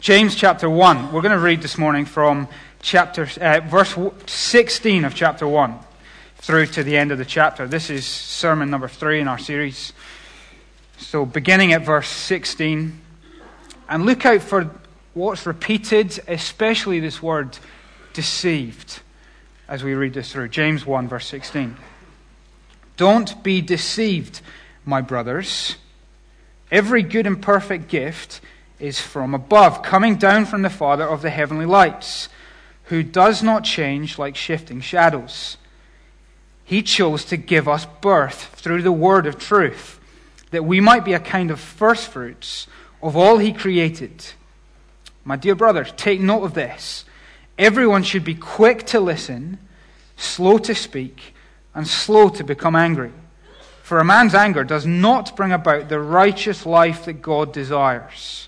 James chapter 1. We're going to read this morning from chapter, uh, verse 16 of chapter 1 through to the end of the chapter. This is sermon number 3 in our series. So, beginning at verse 16. And look out for what's repeated, especially this word deceived, as we read this through. James 1, verse 16. Don't be deceived, my brothers. Every good and perfect gift is from above, coming down from the Father of the heavenly lights, who does not change like shifting shadows. He chose to give us birth through the word of truth, that we might be a kind of firstfruits of all he created. My dear brothers, take note of this. Everyone should be quick to listen, slow to speak, and slow to become angry. For a man's anger does not bring about the righteous life that God desires.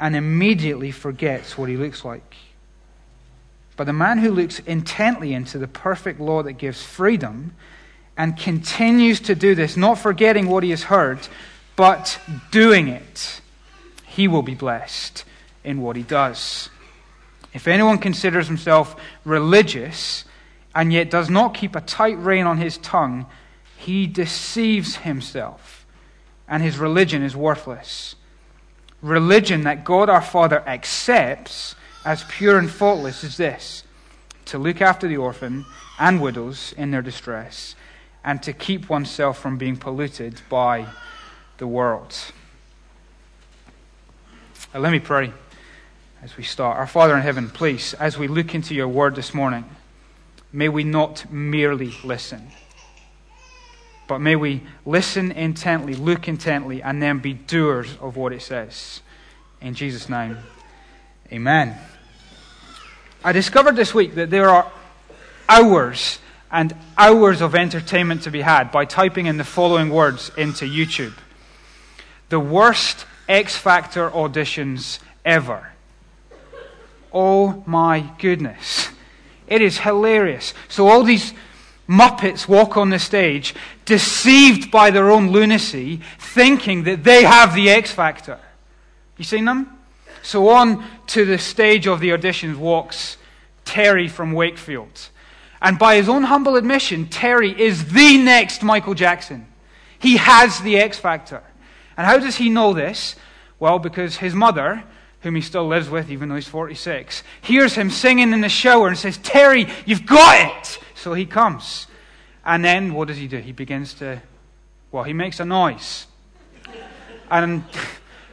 and immediately forgets what he looks like. But the man who looks intently into the perfect law that gives freedom and continues to do this, not forgetting what he has heard, but doing it, he will be blessed in what he does. If anyone considers himself religious and yet does not keep a tight rein on his tongue, he deceives himself, and his religion is worthless. Religion that God our Father accepts as pure and faultless is this to look after the orphan and widows in their distress, and to keep oneself from being polluted by the world. Now, let me pray as we start. Our Father in heaven, please, as we look into your word this morning, may we not merely listen, but may we listen intently, look intently, and then be doers of what it says. In Jesus' name, amen. I discovered this week that there are hours and hours of entertainment to be had by typing in the following words into YouTube The worst X Factor auditions ever. Oh my goodness. It is hilarious. So all these Muppets walk on the stage, deceived by their own lunacy, thinking that they have the X Factor. You seen them? So on to the stage of the auditions walks Terry from Wakefield. And by his own humble admission, Terry is the next Michael Jackson. He has the X Factor. And how does he know this? Well, because his mother, whom he still lives with, even though he's 46, hears him singing in the shower and says, Terry, you've got it! So he comes. And then what does he do? He begins to, well, he makes a noise. And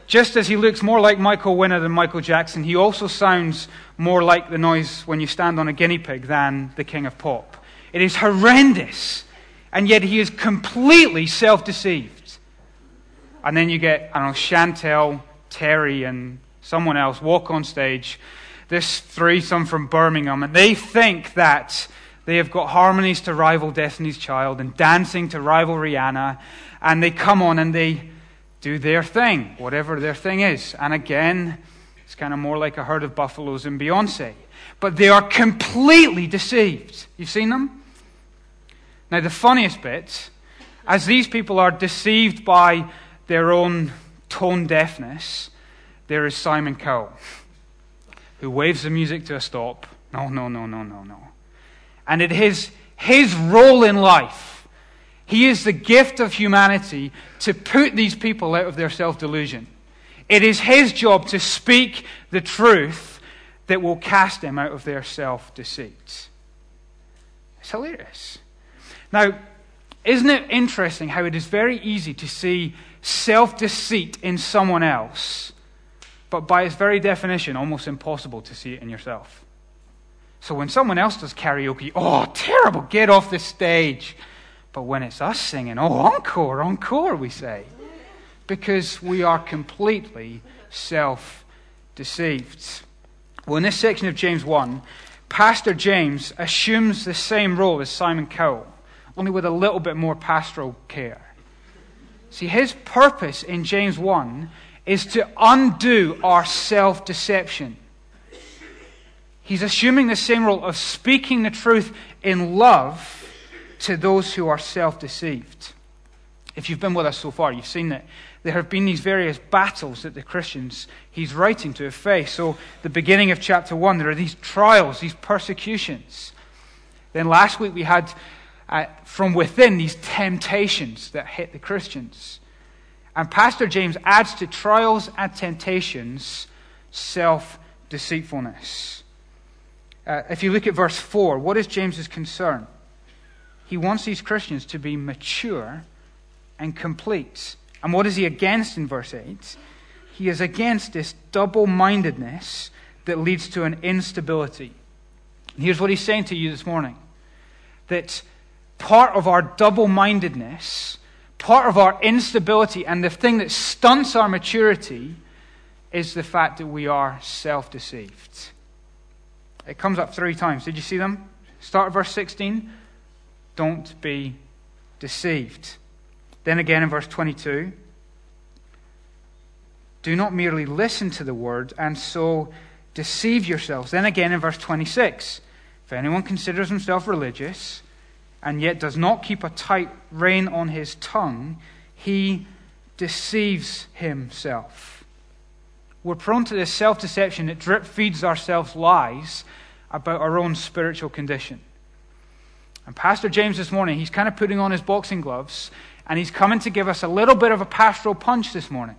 just as he looks more like Michael Winner than Michael Jackson, he also sounds more like the noise when you stand on a guinea pig than the king of pop. It is horrendous. And yet he is completely self deceived. And then you get, I don't know, Chantel, Terry, and someone else walk on stage. This threesome from Birmingham, and they think that they have got harmonies to rival Destiny's Child and dancing to rival Rihanna. And they come on and they do their thing, whatever their thing is. And again, it's kind of more like a herd of buffaloes in Beyonce. But they are completely deceived. You've seen them? Now, the funniest bit, as these people are deceived by their own tone deafness, there is Simon Cowell, who waves the music to a stop. No, no, no, no, no, no. And it is his role in life he is the gift of humanity to put these people out of their self delusion. It is his job to speak the truth that will cast them out of their self deceit. It's hilarious. Now, isn't it interesting how it is very easy to see self deceit in someone else, but by its very definition, almost impossible to see it in yourself? So when someone else does karaoke, oh, terrible, get off the stage. But when it's us singing, oh, encore, encore, we say, because we are completely self deceived. Well, in this section of James 1, Pastor James assumes the same role as Simon Cowell, only with a little bit more pastoral care. See, his purpose in James 1 is to undo our self deception. He's assuming the same role of speaking the truth in love to those who are self deceived. If you've been with us so far, you've seen that there have been these various battles that the Christians he's writing to have faced. So, the beginning of chapter 1, there are these trials, these persecutions. Then last week we had uh, from within these temptations that hit the Christians. And Pastor James adds to trials and temptations self deceitfulness. Uh, if you look at verse 4, what is James's concern? He wants these Christians to be mature and complete. And what is he against in verse 8? He is against this double mindedness that leads to an instability. And here's what he's saying to you this morning that part of our double mindedness, part of our instability, and the thing that stunts our maturity is the fact that we are self deceived. It comes up three times. Did you see them? Start at verse 16. Don't be deceived. Then again in verse 22. Do not merely listen to the word and so deceive yourselves. Then again in verse 26. If anyone considers himself religious and yet does not keep a tight rein on his tongue, he deceives himself. We're prone to this self deception that drip feeds ourselves lies about our own spiritual condition. And Pastor James this morning, he's kind of putting on his boxing gloves and he's coming to give us a little bit of a pastoral punch this morning.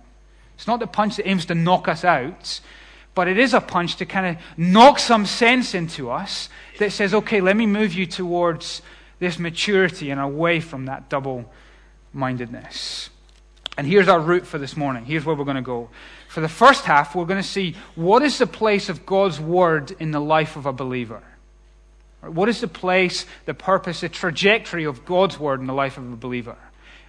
It's not the punch that aims to knock us out, but it is a punch to kind of knock some sense into us that says, okay, let me move you towards this maturity and away from that double mindedness. And here's our route for this morning. Here's where we're going to go. For the first half, we're going to see what is the place of God's Word in the life of a believer. What is the place, the purpose, the trajectory of God's Word in the life of a believer?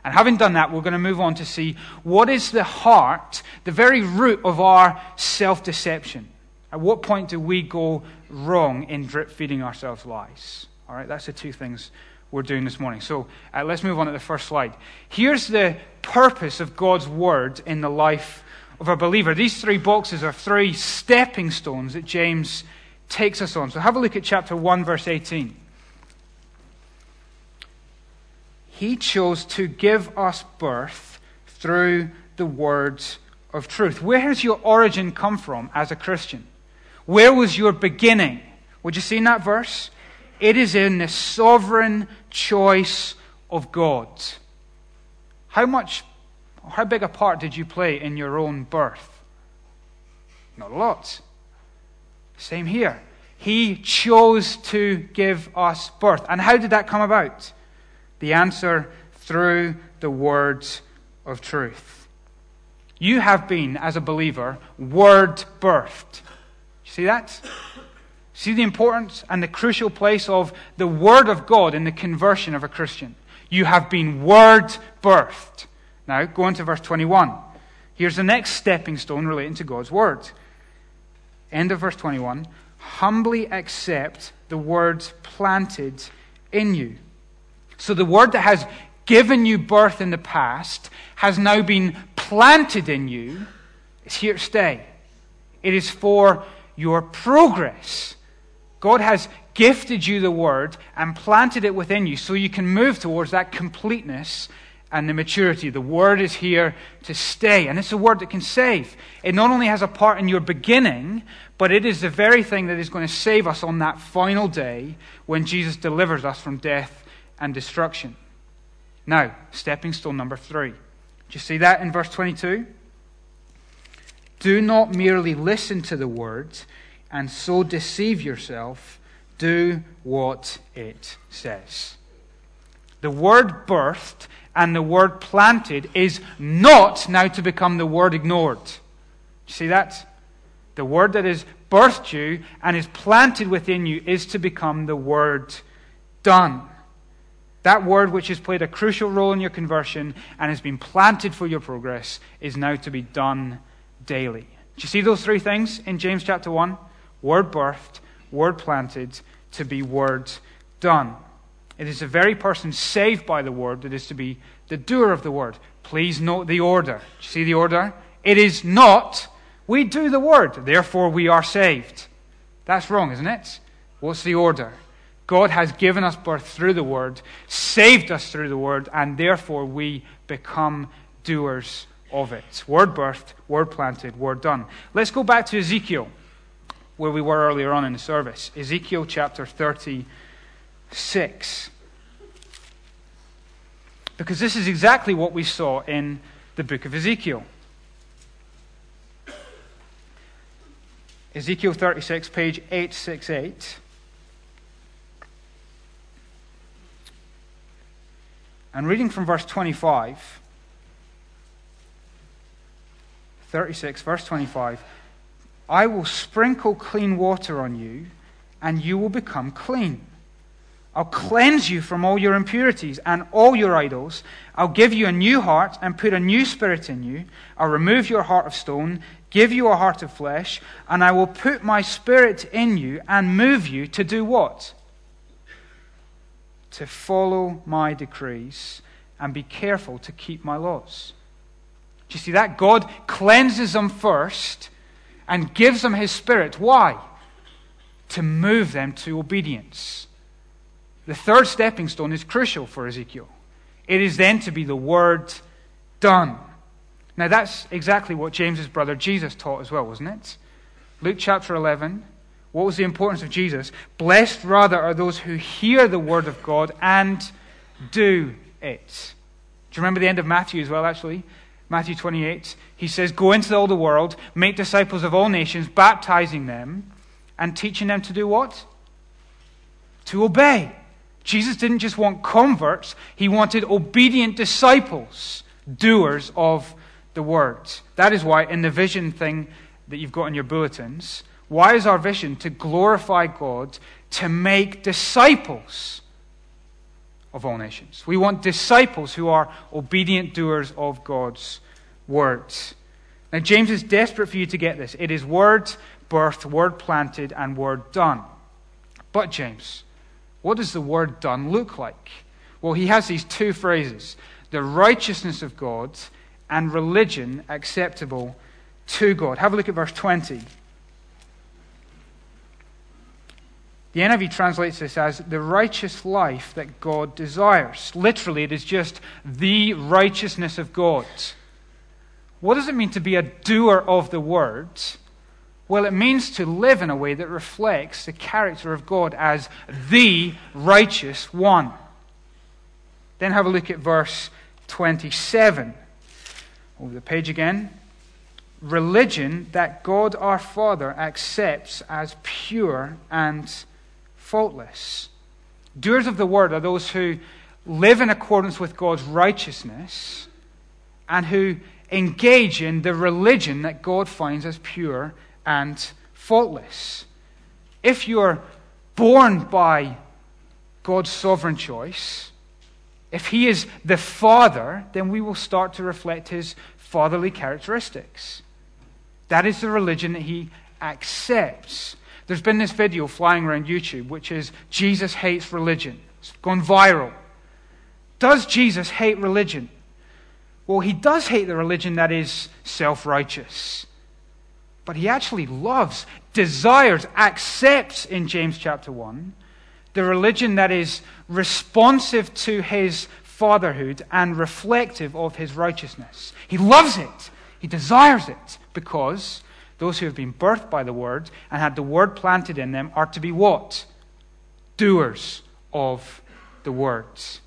And having done that, we're going to move on to see what is the heart, the very root of our self deception. At what point do we go wrong in drip feeding ourselves lies? All right, that's the two things we're doing this morning. So uh, let's move on to the first slide. Here's the purpose of God's word in the life of a believer. These three boxes are three stepping stones that James takes us on. So have a look at chapter 1, verse 18. He chose to give us birth through the words of truth. Where has your origin come from as a Christian? Where was your beginning? Would you see in that verse? It is in the sovereign choice of God. How much, how big a part did you play in your own birth? Not a lot. Same here. He chose to give us birth. And how did that come about? The answer through the words of truth. You have been, as a believer, word birthed. See that? See the importance and the crucial place of the Word of God in the conversion of a Christian. You have been Word birthed. Now, go on to verse 21. Here's the next stepping stone relating to God's Word. End of verse 21. Humbly accept the words planted in you. So the Word that has given you birth in the past has now been planted in you. It's here to stay. It is for your progress God has gifted you the word and planted it within you so you can move towards that completeness and the maturity. The word is here to stay, and it's a word that can save. It not only has a part in your beginning, but it is the very thing that is going to save us on that final day when Jesus delivers us from death and destruction. Now, stepping stone number three. Do you see that in verse 22? Do not merely listen to the words and so deceive yourself, do what it says. The word birthed and the word planted is not now to become the word ignored. See that? The word that has birthed you and is planted within you is to become the word done. That word, which has played a crucial role in your conversion and has been planted for your progress, is now to be done daily. Do you see those three things in James chapter 1? word birthed, word planted, to be word done. It is the very person saved by the word that is to be the doer of the word. Please note the order. Do you see the order? It is not, we do the word, therefore we are saved. That's wrong, isn't it? What's the order? God has given us birth through the word, saved us through the word, and therefore we become doers of it. Word birthed, word planted, word done. Let's go back to Ezekiel, where we were earlier on in the service. Ezekiel chapter 36. Because this is exactly what we saw in the book of Ezekiel. Ezekiel 36, page 868. And reading from verse 25, 36, verse 25 I will sprinkle clean water on you, and you will become clean. I'll cleanse you from all your impurities and all your idols. I'll give you a new heart and put a new spirit in you. I'll remove your heart of stone, give you a heart of flesh, and I will put my spirit in you and move you to do what? To follow my decrees and be careful to keep my laws. Do you see that? God cleanses them first and gives them his spirit. Why? To move them to obedience. The third stepping stone is crucial for Ezekiel. It is then to be the word done. Now, that's exactly what James's brother Jesus taught as well, wasn't it? Luke chapter 11. What was the importance of Jesus? Blessed rather are those who hear the word of God and do it. Do you remember the end of Matthew as well, actually? Matthew 28. He says, Go into all the world, make disciples of all nations, baptizing them, and teaching them to do what? To obey. Jesus didn't just want converts, he wanted obedient disciples, doers of the word. That is why, in the vision thing that you've got in your bulletins, why is our vision to glorify God, to make disciples of all nations? We want disciples who are obedient doers of God's words. Now, James is desperate for you to get this. It is word birthed, word planted, and word done. But, James, what does the word done look like? Well, he has these two phrases the righteousness of God and religion acceptable to God. Have a look at verse 20. The NIV translates this as the righteous life that God desires. Literally, it is just the righteousness of God. What does it mean to be a doer of the word? Well, it means to live in a way that reflects the character of God as the righteous one. Then have a look at verse 27. Over the page again. Religion that God our Father accepts as pure and faultless. Doers of the word are those who live in accordance with God's righteousness and who engage in the religion that God finds as pure and faultless. If you're born by God's sovereign choice, if He is the Father, then we will start to reflect His fatherly characteristics. That is the religion that He accepts. There's been this video flying around YouTube, which is Jesus hates religion. It's gone viral. Does Jesus hate religion? Well, he does hate the religion that is self righteous but he actually loves, desires, accepts in James chapter 1 the religion that is responsive to his fatherhood and reflective of his righteousness. He loves it, he desires it, because those who have been birthed by the word and had the word planted in them are to be what? Doers of the words.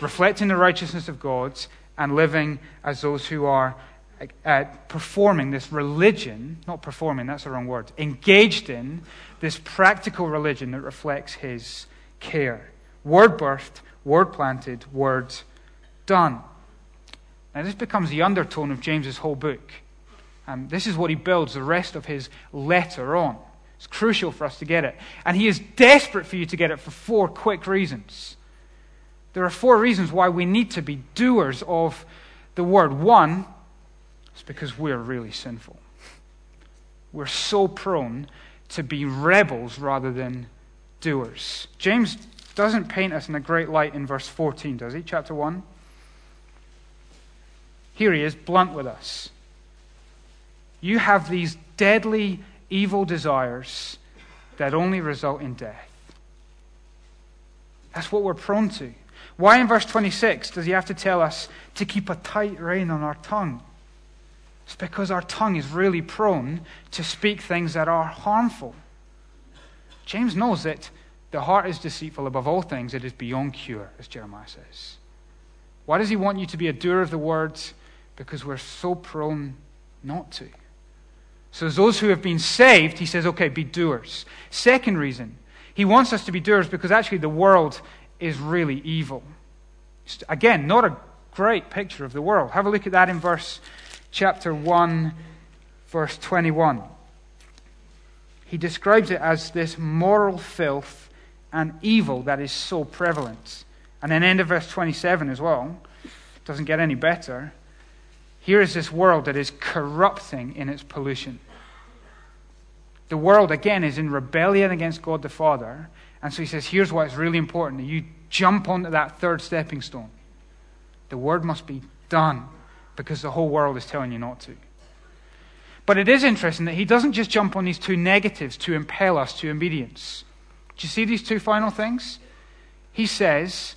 Reflecting the righteousness of God and living as those who are uh, performing this religion, not performing, that's the wrong word, engaged in this practical religion that reflects his care. Word birthed, word planted, word done. Now, this becomes the undertone of James's whole book. Um, this is what he builds the rest of his letter on. It's crucial for us to get it. And he is desperate for you to get it for four quick reasons. There are four reasons why we need to be doers of the word. One, it's because we're really sinful. We're so prone to be rebels rather than doers. James doesn't paint us in a great light in verse 14, does he? Chapter 1. Here he is, blunt with us. You have these deadly evil desires that only result in death. That's what we're prone to. Why in verse 26 does he have to tell us to keep a tight rein on our tongue? It's because our tongue is really prone to speak things that are harmful. James knows that the heart is deceitful above all things, it is beyond cure, as Jeremiah says. Why does he want you to be a doer of the words? Because we're so prone not to. So, as those who have been saved, he says, okay, be doers. Second reason, he wants us to be doers because actually the world is really evil. Again, not a great picture of the world. Have a look at that in verse chapter 1, verse 21. He describes it as this moral filth and evil that is so prevalent. And then end of verse 27 as well. Doesn't get any better. Here is this world that is corrupting in its pollution. The world, again, is in rebellion against God the Father. And so he says, here's why it's really important you jump onto that third stepping stone. The word must be done because the whole world is telling you not to. But it is interesting that he doesn't just jump on these two negatives to impel us to obedience. Do you see these two final things? He says,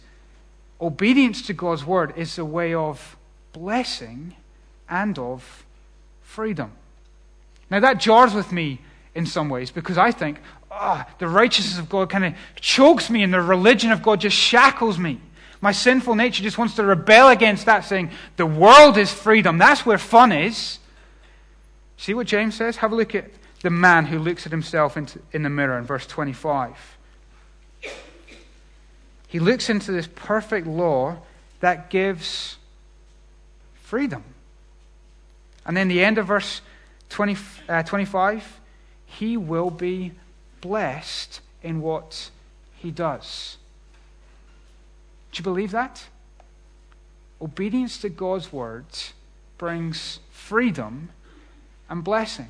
obedience to God's word is a way of blessing and of freedom. Now, that jars with me in some ways because I think, ah, oh, the righteousness of God kind of chokes me and the religion of God just shackles me. My sinful nature just wants to rebel against that, saying, the world is freedom. That's where fun is. See what James says? Have a look at the man who looks at himself in the mirror in verse 25. He looks into this perfect law that gives freedom. And then the end of verse 20, uh, 25, he will be blessed in what he does. Do you believe that? Obedience to God's words brings freedom and blessing.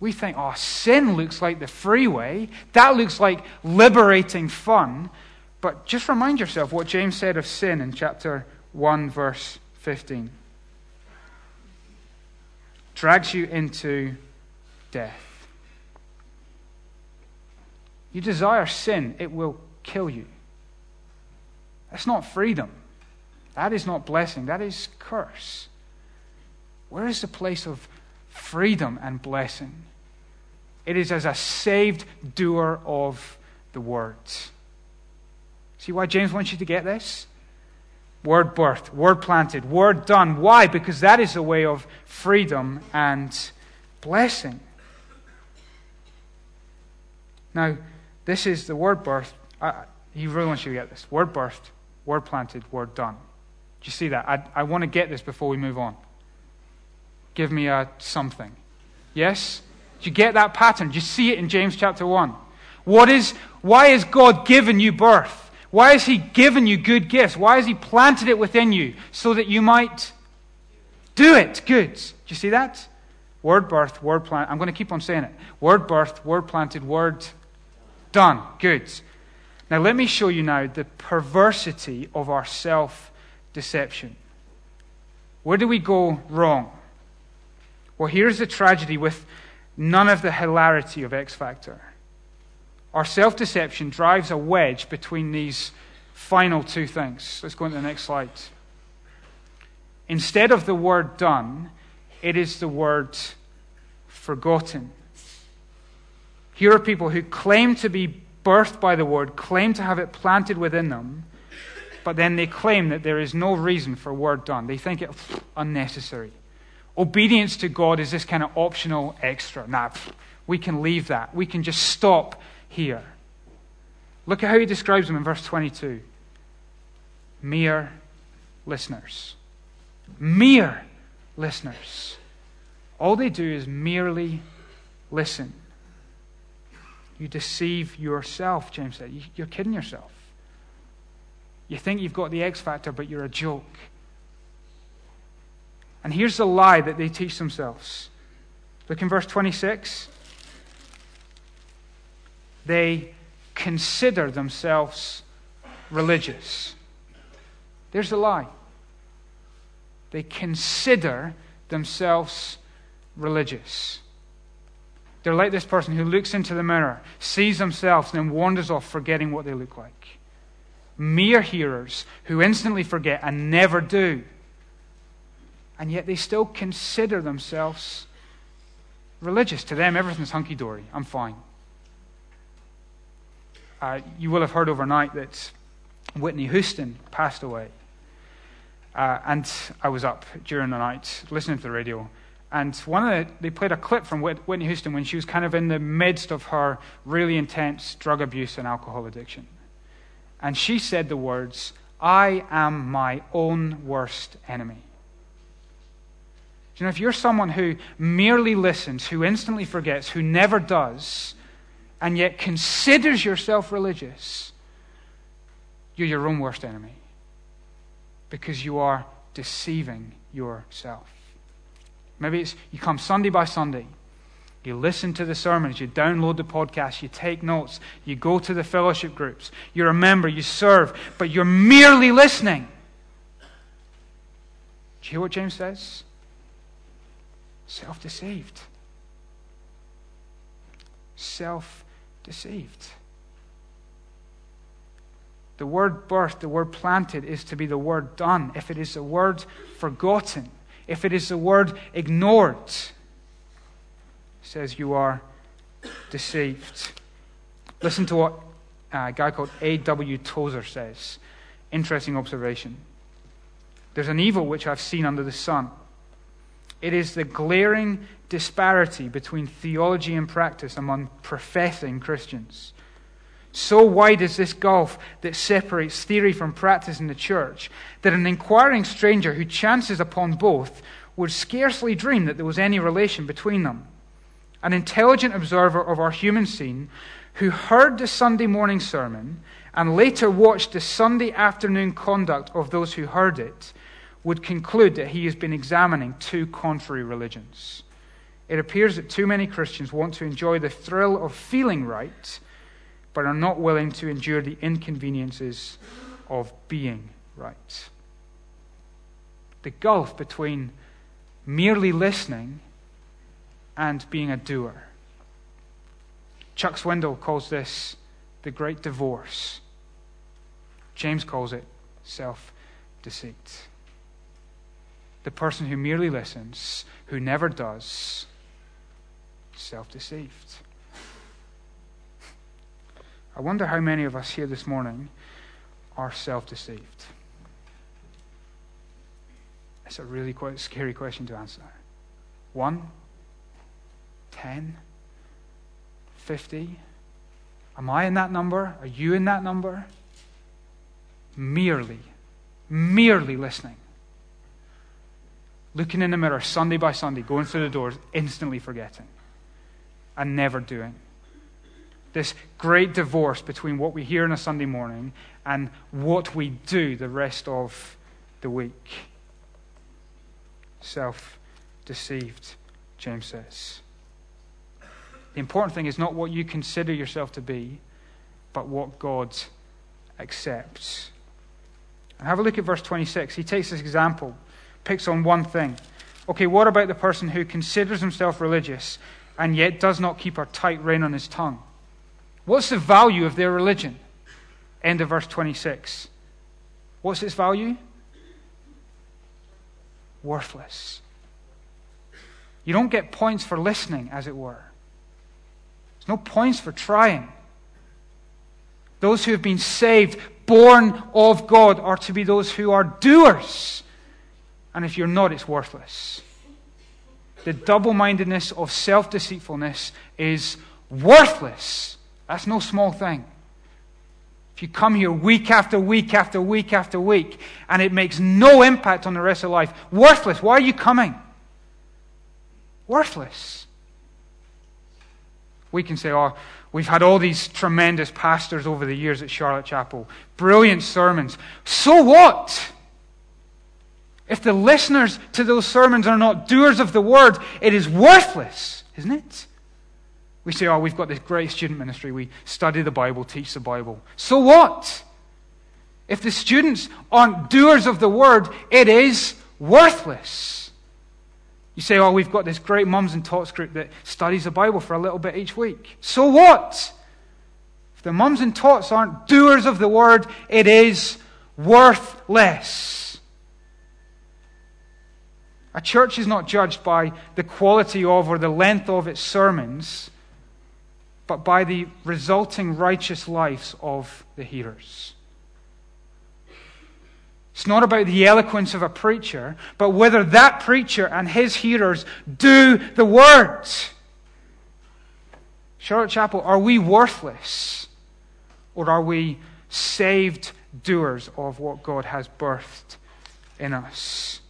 We think, oh, sin looks like the freeway. That looks like liberating fun. But just remind yourself what James said of sin in chapter 1, verse 15. Drags you into death. You desire sin, it will kill you. That's not freedom. That is not blessing. That is curse. Where is the place of freedom and blessing? It is as a saved doer of the words. See why James wants you to get this? Word birthed, word planted, word done. Why? Because that is a way of freedom and blessing. Now, this is the word birth. I, he really wants you to get this. Word birthed, word planted, word done. Do you see that? I, I want to get this before we move on. Give me a something. Yes? Do you get that pattern? Do you see it in James chapter 1? What is, why has God given you birth? Why has He given you good gifts? Why has He planted it within you? So that you might do it. Good. Do you see that? Word birth, word plant. I'm going to keep on saying it. Word birth, word planted, word done. Good. Now, let me show you now the perversity of our self deception. Where do we go wrong? Well, here's the tragedy with none of the hilarity of X Factor. Our self deception drives a wedge between these final two things. Let's go on to the next slide. Instead of the word done, it is the word forgotten. Here are people who claim to be birthed by the word, claim to have it planted within them, but then they claim that there is no reason for word done. They think it unnecessary. Obedience to God is this kind of optional extra. Nah, we can leave that. We can just stop here. Look at how he describes them in verse 22 mere listeners. Mere listeners. All they do is merely listen. You deceive yourself, James said. You're kidding yourself. You think you've got the X factor, but you're a joke. And here's the lie that they teach themselves. Look in verse 26. they consider themselves religious. There's a lie. They consider themselves religious. They're like this person who looks into the mirror, sees themselves, and then wanders off forgetting what they look like. Mere hearers who instantly forget and never do. And yet they still consider themselves religious. To them, everything's hunky dory. I'm fine. Uh, you will have heard overnight that Whitney Houston passed away. Uh, and I was up during the night listening to the radio. And one of the, they played a clip from Whitney Houston when she was kind of in the midst of her really intense drug abuse and alcohol addiction. And she said the words, I am my own worst enemy. You know, if you're someone who merely listens, who instantly forgets, who never does, and yet considers yourself religious, you're your own worst enemy because you are deceiving yourself. Maybe it's you come Sunday by Sunday. You listen to the sermons, you download the podcast, you take notes, you go to the fellowship groups, you're a member, you serve, but you're merely listening. Do you hear what James says? Self deceived. Self deceived. The word birth, the word planted, is to be the word done. If it is the word forgotten, if it is the word ignored, says you are deceived. Listen to what uh, a guy called A.W. Tozer says. Interesting observation. There's an evil which I've seen under the sun. It is the glaring disparity between theology and practice among professing Christians. So wide is this gulf that separates theory from practice in the church that an inquiring stranger who chances upon both would scarcely dream that there was any relation between them. An intelligent observer of our human scene who heard the Sunday morning sermon and later watched the Sunday afternoon conduct of those who heard it would conclude that he has been examining two contrary religions. It appears that too many Christians want to enjoy the thrill of feeling right but are not willing to endure the inconveniences of being right. The gulf between merely listening and being a doer. Chuck Swindoll calls this the great divorce. James calls it self deceit. The person who merely listens, who never does, self deceived. I wonder how many of us here this morning are self deceived. It's a really quite scary question to answer. One, ten, fifty. Am I in that number? Are you in that number? Merely, merely listening. Looking in the mirror Sunday by Sunday, going through the doors, instantly forgetting, and never doing this great divorce between what we hear on a Sunday morning and what we do the rest of the week. Self deceived, James says. The important thing is not what you consider yourself to be, but what God accepts. And have a look at verse 26. He takes this example, picks on one thing. Okay, what about the person who considers himself religious and yet does not keep a tight rein on his tongue? What's the value of their religion? End of verse 26. What's its value? Worthless. You don't get points for listening, as it were. There's no points for trying. Those who have been saved, born of God, are to be those who are doers. And if you're not, it's worthless. The double mindedness of self deceitfulness is worthless that's no small thing. If you come here week after week after week after week and it makes no impact on the rest of life, worthless. Why are you coming? Worthless. We can say, oh, we've had all these tremendous pastors over the years at Charlotte Chapel, brilliant sermons. So what? If the listeners to those sermons are not doers of the word, it is worthless, isn't it? We say, oh, we've got this great student ministry. We study the Bible, teach the Bible. So what? If the students aren't doers of the word, it is worthless. You say, oh, we've got this great mums and tots group that studies the Bible for a little bit each week. So what? If the mums and tots aren't doers of the word, it is worthless. A church is not judged by the quality of or the length of its sermons, but by the resulting righteous lives of the hearers. It's not about the eloquence of a preacher, but whether that preacher and his hearers do the words. Charlotte Chapel, are we worthless? Or are we saved doers of what God has birthed in us?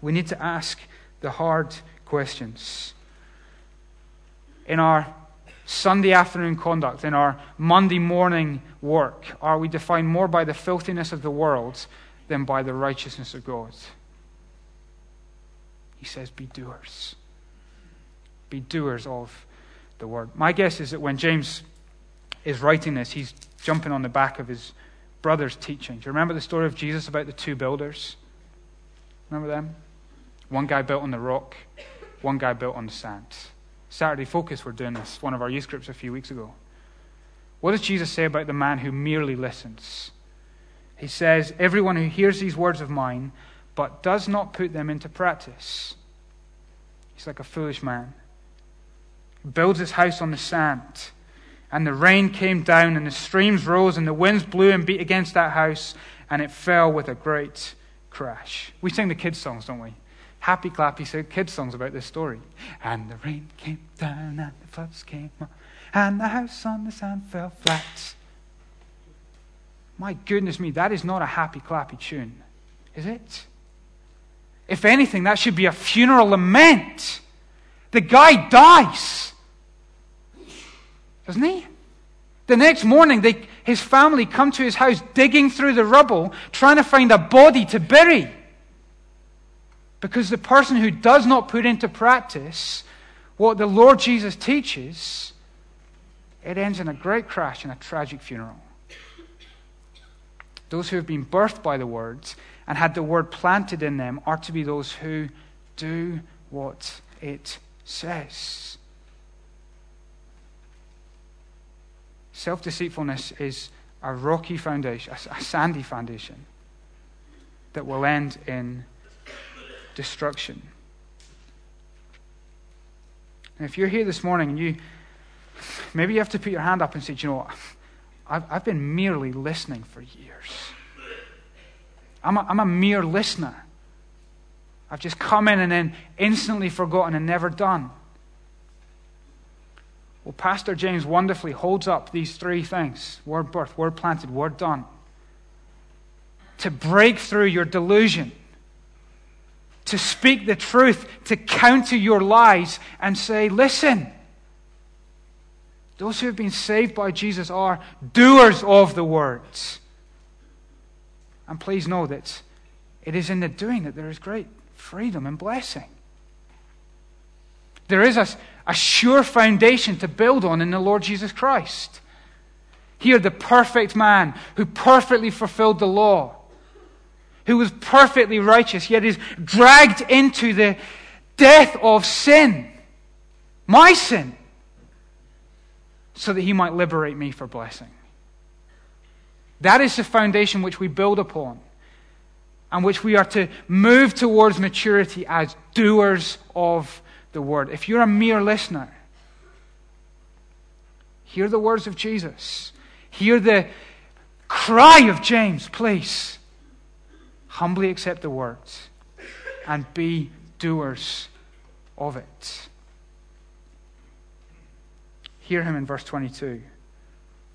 We need to ask the hard questions. In our Sunday afternoon conduct, in our Monday morning work, are we defined more by the filthiness of the world than by the righteousness of God? He says, Be doers. Be doers of the word. My guess is that when James is writing this, he's jumping on the back of his brother's teaching. Do you remember the story of Jesus about the two builders? Remember them? One guy built on the rock, one guy built on the sand. Saturday Focus were doing this, one of our youth groups a few weeks ago. What does Jesus say about the man who merely listens? He says, Everyone who hears these words of mine, but does not put them into practice, he's like a foolish man. He builds his house on the sand. And the rain came down, and the streams rose, and the winds blew and beat against that house, and it fell with a great crash. We sing the kids' songs, don't we? Happy Clappy kids' songs about this story. And the rain came down, and the floods came up, and the house on the sand fell flat. My goodness me, that is not a happy clappy tune, is it? If anything, that should be a funeral lament. The guy dies doesn't he? The next morning, they, his family come to his house digging through the rubble, trying to find a body to bury. Because the person who does not put into practice what the Lord Jesus teaches, it ends in a great crash and a tragic funeral. Those who have been birthed by the words and had the word planted in them are to be those who do what it says. Self deceitfulness is a rocky foundation, a sandy foundation that will end in destruction. And if you're here this morning and you maybe you have to put your hand up and say, you know what? I've, I've been merely listening for years. I'm a, I'm a mere listener. I've just come in and then instantly forgotten and never done. Well, Pastor James wonderfully holds up these three things word birth, word planted, word done to break through your delusion, to speak the truth, to counter your lies, and say, listen, those who have been saved by Jesus are doers of the words. And please know that it is in the doing that there is great freedom and blessing. There is a, a sure foundation to build on in the Lord Jesus Christ. Here, the perfect man who perfectly fulfilled the law, who was perfectly righteous, yet is dragged into the death of sin, my sin, so that he might liberate me for blessing. That is the foundation which we build upon and which we are to move towards maturity as doers of the word. If you're a mere listener, hear the words of Jesus. Hear the cry of James, please. Humbly accept the words and be doers of it. Hear him in verse 22.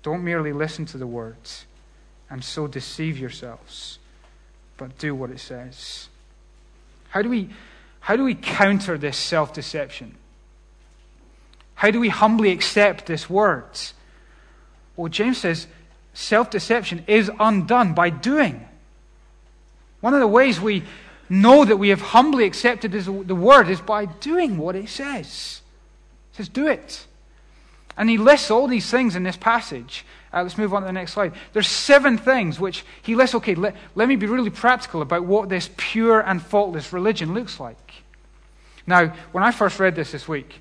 Don't merely listen to the words and so deceive yourselves, but do what it says. How do we how do we counter this self deception? How do we humbly accept this word? Well, James says self deception is undone by doing. One of the ways we know that we have humbly accepted the word is by doing what it says. It says, do it. And he lists all these things in this passage. Uh, let's move on to the next slide. There's seven things which he lists. Okay, let, let me be really practical about what this pure and faultless religion looks like. Now, when I first read this this week,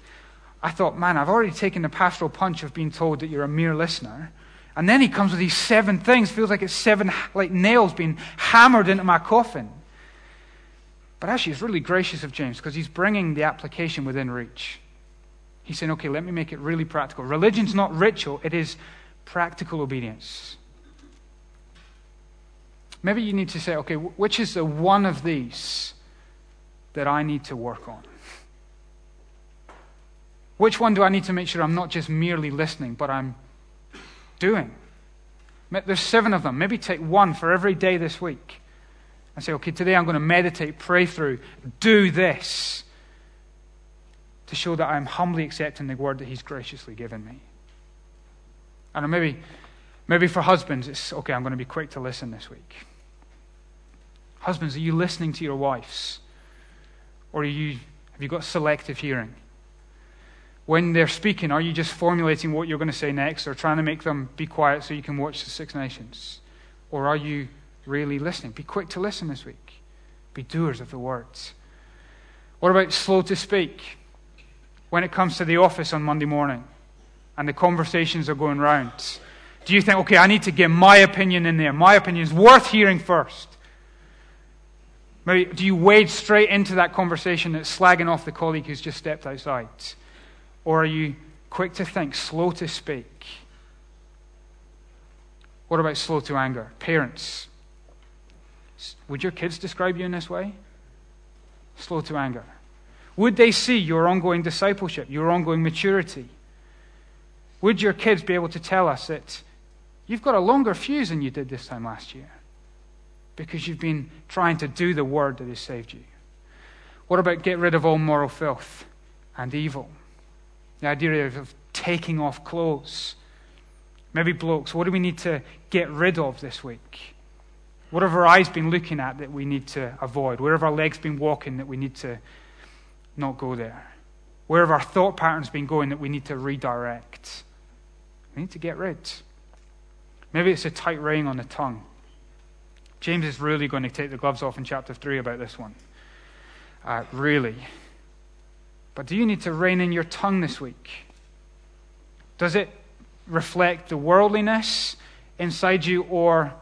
I thought, man, I've already taken the pastoral punch of being told that you're a mere listener. And then he comes with these seven things. Feels like it's seven like nails being hammered into my coffin. But actually, it's really gracious of James because he's bringing the application within reach. He's saying, okay, let me make it really practical. Religion's not ritual, it is practical obedience. Maybe you need to say, okay, which is the one of these that I need to work on? Which one do I need to make sure I'm not just merely listening, but I'm doing? There's seven of them. Maybe take one for every day this week and say, okay, today I'm going to meditate, pray through, do this to show that I'm humbly accepting the word that He's graciously given me. And maybe, maybe for husbands, it's okay, I'm going to be quick to listen this week. Husbands, are you listening to your wives? Or are you, have you got selective hearing? When they're speaking, are you just formulating what you're going to say next or trying to make them be quiet so you can watch the Six Nations? Or are you really listening? Be quick to listen this week. Be doers of the words. What about slow to speak? When it comes to the office on Monday morning and the conversations are going round, do you think, okay, I need to get my opinion in there? My opinion is worth hearing first. Maybe do you wade straight into that conversation that's slagging off the colleague who's just stepped outside? Or are you quick to think, slow to speak? What about slow to anger? Parents, would your kids describe you in this way? Slow to anger. Would they see your ongoing discipleship, your ongoing maturity? Would your kids be able to tell us that you've got a longer fuse than you did this time last year because you've been trying to do the word that has saved you? What about get rid of all moral filth and evil? The idea of taking off clothes. Maybe blokes, what do we need to get rid of this week? What have our eyes been looking at that we need to avoid? Where have our legs been walking that we need to not go there? Where have our thought patterns been going that we need to redirect? We need to get rid. Maybe it's a tight rein on the tongue. James is really going to take the gloves off in chapter 3 about this one. Uh, really. But do you need to rein in your tongue this week? Does it reflect the worldliness inside you or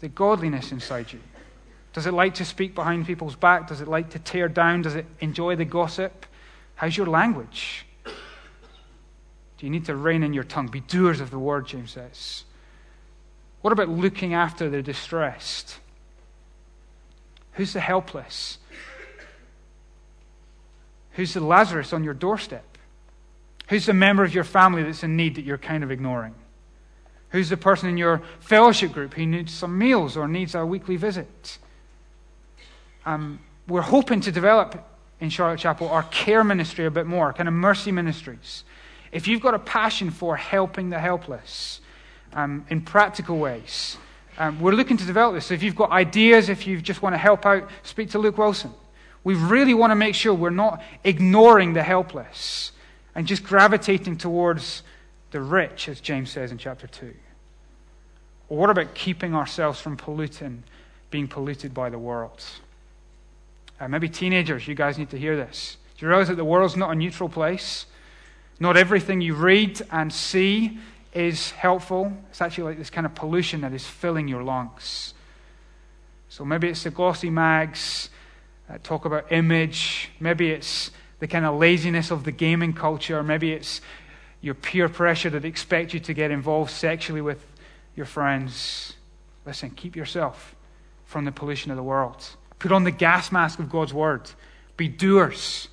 the godliness inside you? Does it like to speak behind people's back? Does it like to tear down? Does it enjoy the gossip? How's your language? Do you need to rein in your tongue? Be doers of the word, James says. What about looking after the distressed? Who's the helpless? Who's the Lazarus on your doorstep? Who's the member of your family that's in need that you're kind of ignoring? Who's the person in your fellowship group who needs some meals or needs a weekly visit? Um, we're hoping to develop in Charlotte Chapel our care ministry a bit more, kind of mercy ministries. If you've got a passion for helping the helpless um, in practical ways, um, we're looking to develop this. So if you've got ideas, if you just want to help out, speak to Luke Wilson. We really want to make sure we're not ignoring the helpless and just gravitating towards the rich, as James says in chapter 2. Or what about keeping ourselves from polluting, being polluted by the world? Uh, maybe teenagers, you guys need to hear this. Do you realize that the world's not a neutral place? Not everything you read and see is helpful. It's actually like this kind of pollution that is filling your lungs. So maybe it's the glossy mags, uh, talk about image. Maybe it's the kind of laziness of the gaming culture. Maybe it's your peer pressure that expect you to get involved sexually with your friends. Listen, keep yourself from the pollution of the world. Put on the gas mask of God's word. Be doers.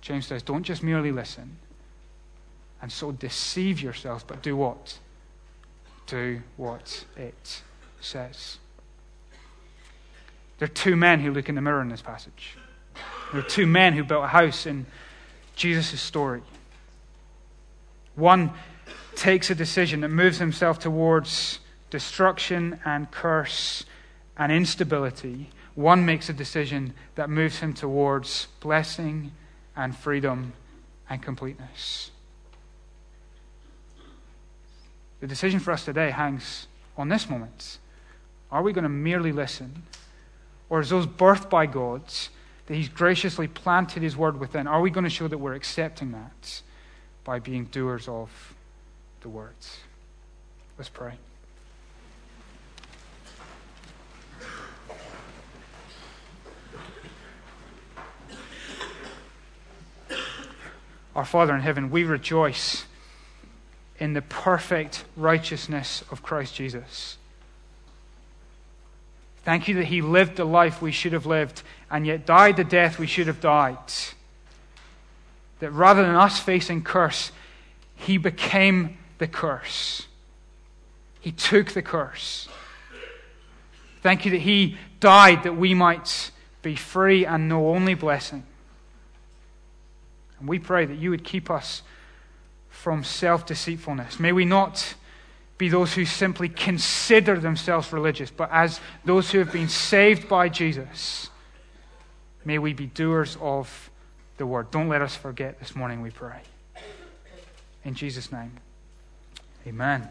James says, don't just merely listen and so deceive yourselves, but do what? Do what it says. There are two men who look in the mirror in this passage. There are two men who built a house in Jesus' story. One takes a decision that moves himself towards destruction and curse and instability. One makes a decision that moves him towards blessing and freedom and completeness. The decision for us today hangs on this moment. Are we going to merely listen? Or as those birthed by God, that He's graciously planted His word within, are we going to show that we're accepting that by being doers of the words? Let's pray. Our Father in heaven, we rejoice in the perfect righteousness of Christ Jesus. Thank you that He lived the life we should have lived and yet died the death we should have died. That rather than us facing curse, He became the curse. He took the curse. Thank you that He died that we might be free and know only blessing. And we pray that you would keep us from self deceitfulness. May we not be those who simply consider themselves religious, but as those who have been saved by Jesus, may we be doers of the word. Don't let us forget this morning, we pray. In Jesus' name, amen.